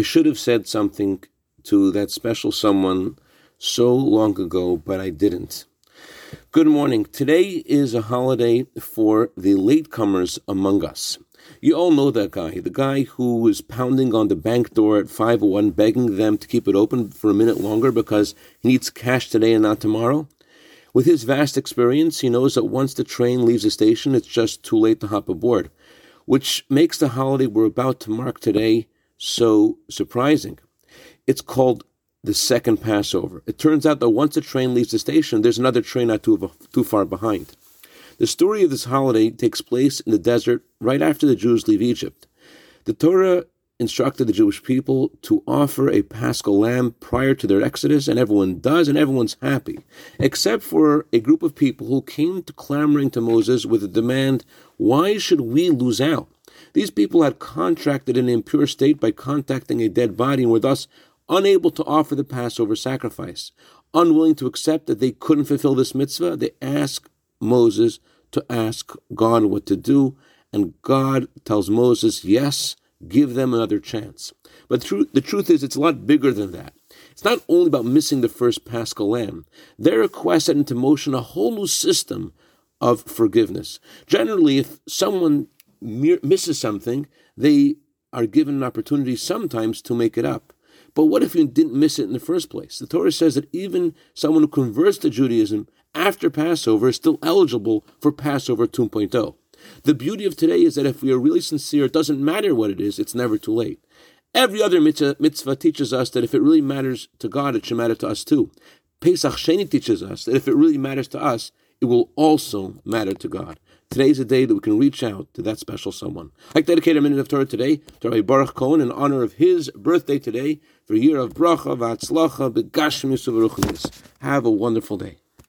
I should have said something to that special someone so long ago, but I didn't. Good morning. Today is a holiday for the latecomers among us. You all know that guy, the guy who is pounding on the bank door at 501, begging them to keep it open for a minute longer because he needs cash today and not tomorrow. With his vast experience, he knows that once the train leaves the station, it's just too late to hop aboard, which makes the holiday we're about to mark today so surprising. It's called the second Passover. It turns out that once a train leaves the station, there's another train not too, too far behind. The story of this holiday takes place in the desert right after the Jews leave Egypt. The Torah instructed the Jewish people to offer a paschal lamb prior to their exodus, and everyone does, and everyone's happy, except for a group of people who came to clamoring to Moses with a demand, Why should we lose out? These people had contracted an impure state by contacting a dead body and were thus unable to offer the Passover sacrifice. Unwilling to accept that they couldn't fulfill this mitzvah, they ask Moses to ask God what to do, and God tells Moses, Yes, give them another chance. But the truth is, it's a lot bigger than that. It's not only about missing the first paschal lamb. Their request set into motion a whole new system of forgiveness. Generally, if someone misses something, they are given an opportunity sometimes to make it up. But what if you didn't miss it in the first place? The Torah says that even someone who converts to Judaism after Passover is still eligible for Passover 2.0. The beauty of today is that if we are really sincere, it doesn't matter what it is, it's never too late. Every other mitzvah, teaches us that if it really matters to God, it should matter to us too. Pesach Sheni teaches us that if it really matters to us, it will also matter to God. Today is a day that we can reach out to that special someone. I dedicate a minute of Torah today to Rabbi Baruch Cohen in honor of his birthday today for a year of bracha, v'atzlacha, begashmis, Have a wonderful day.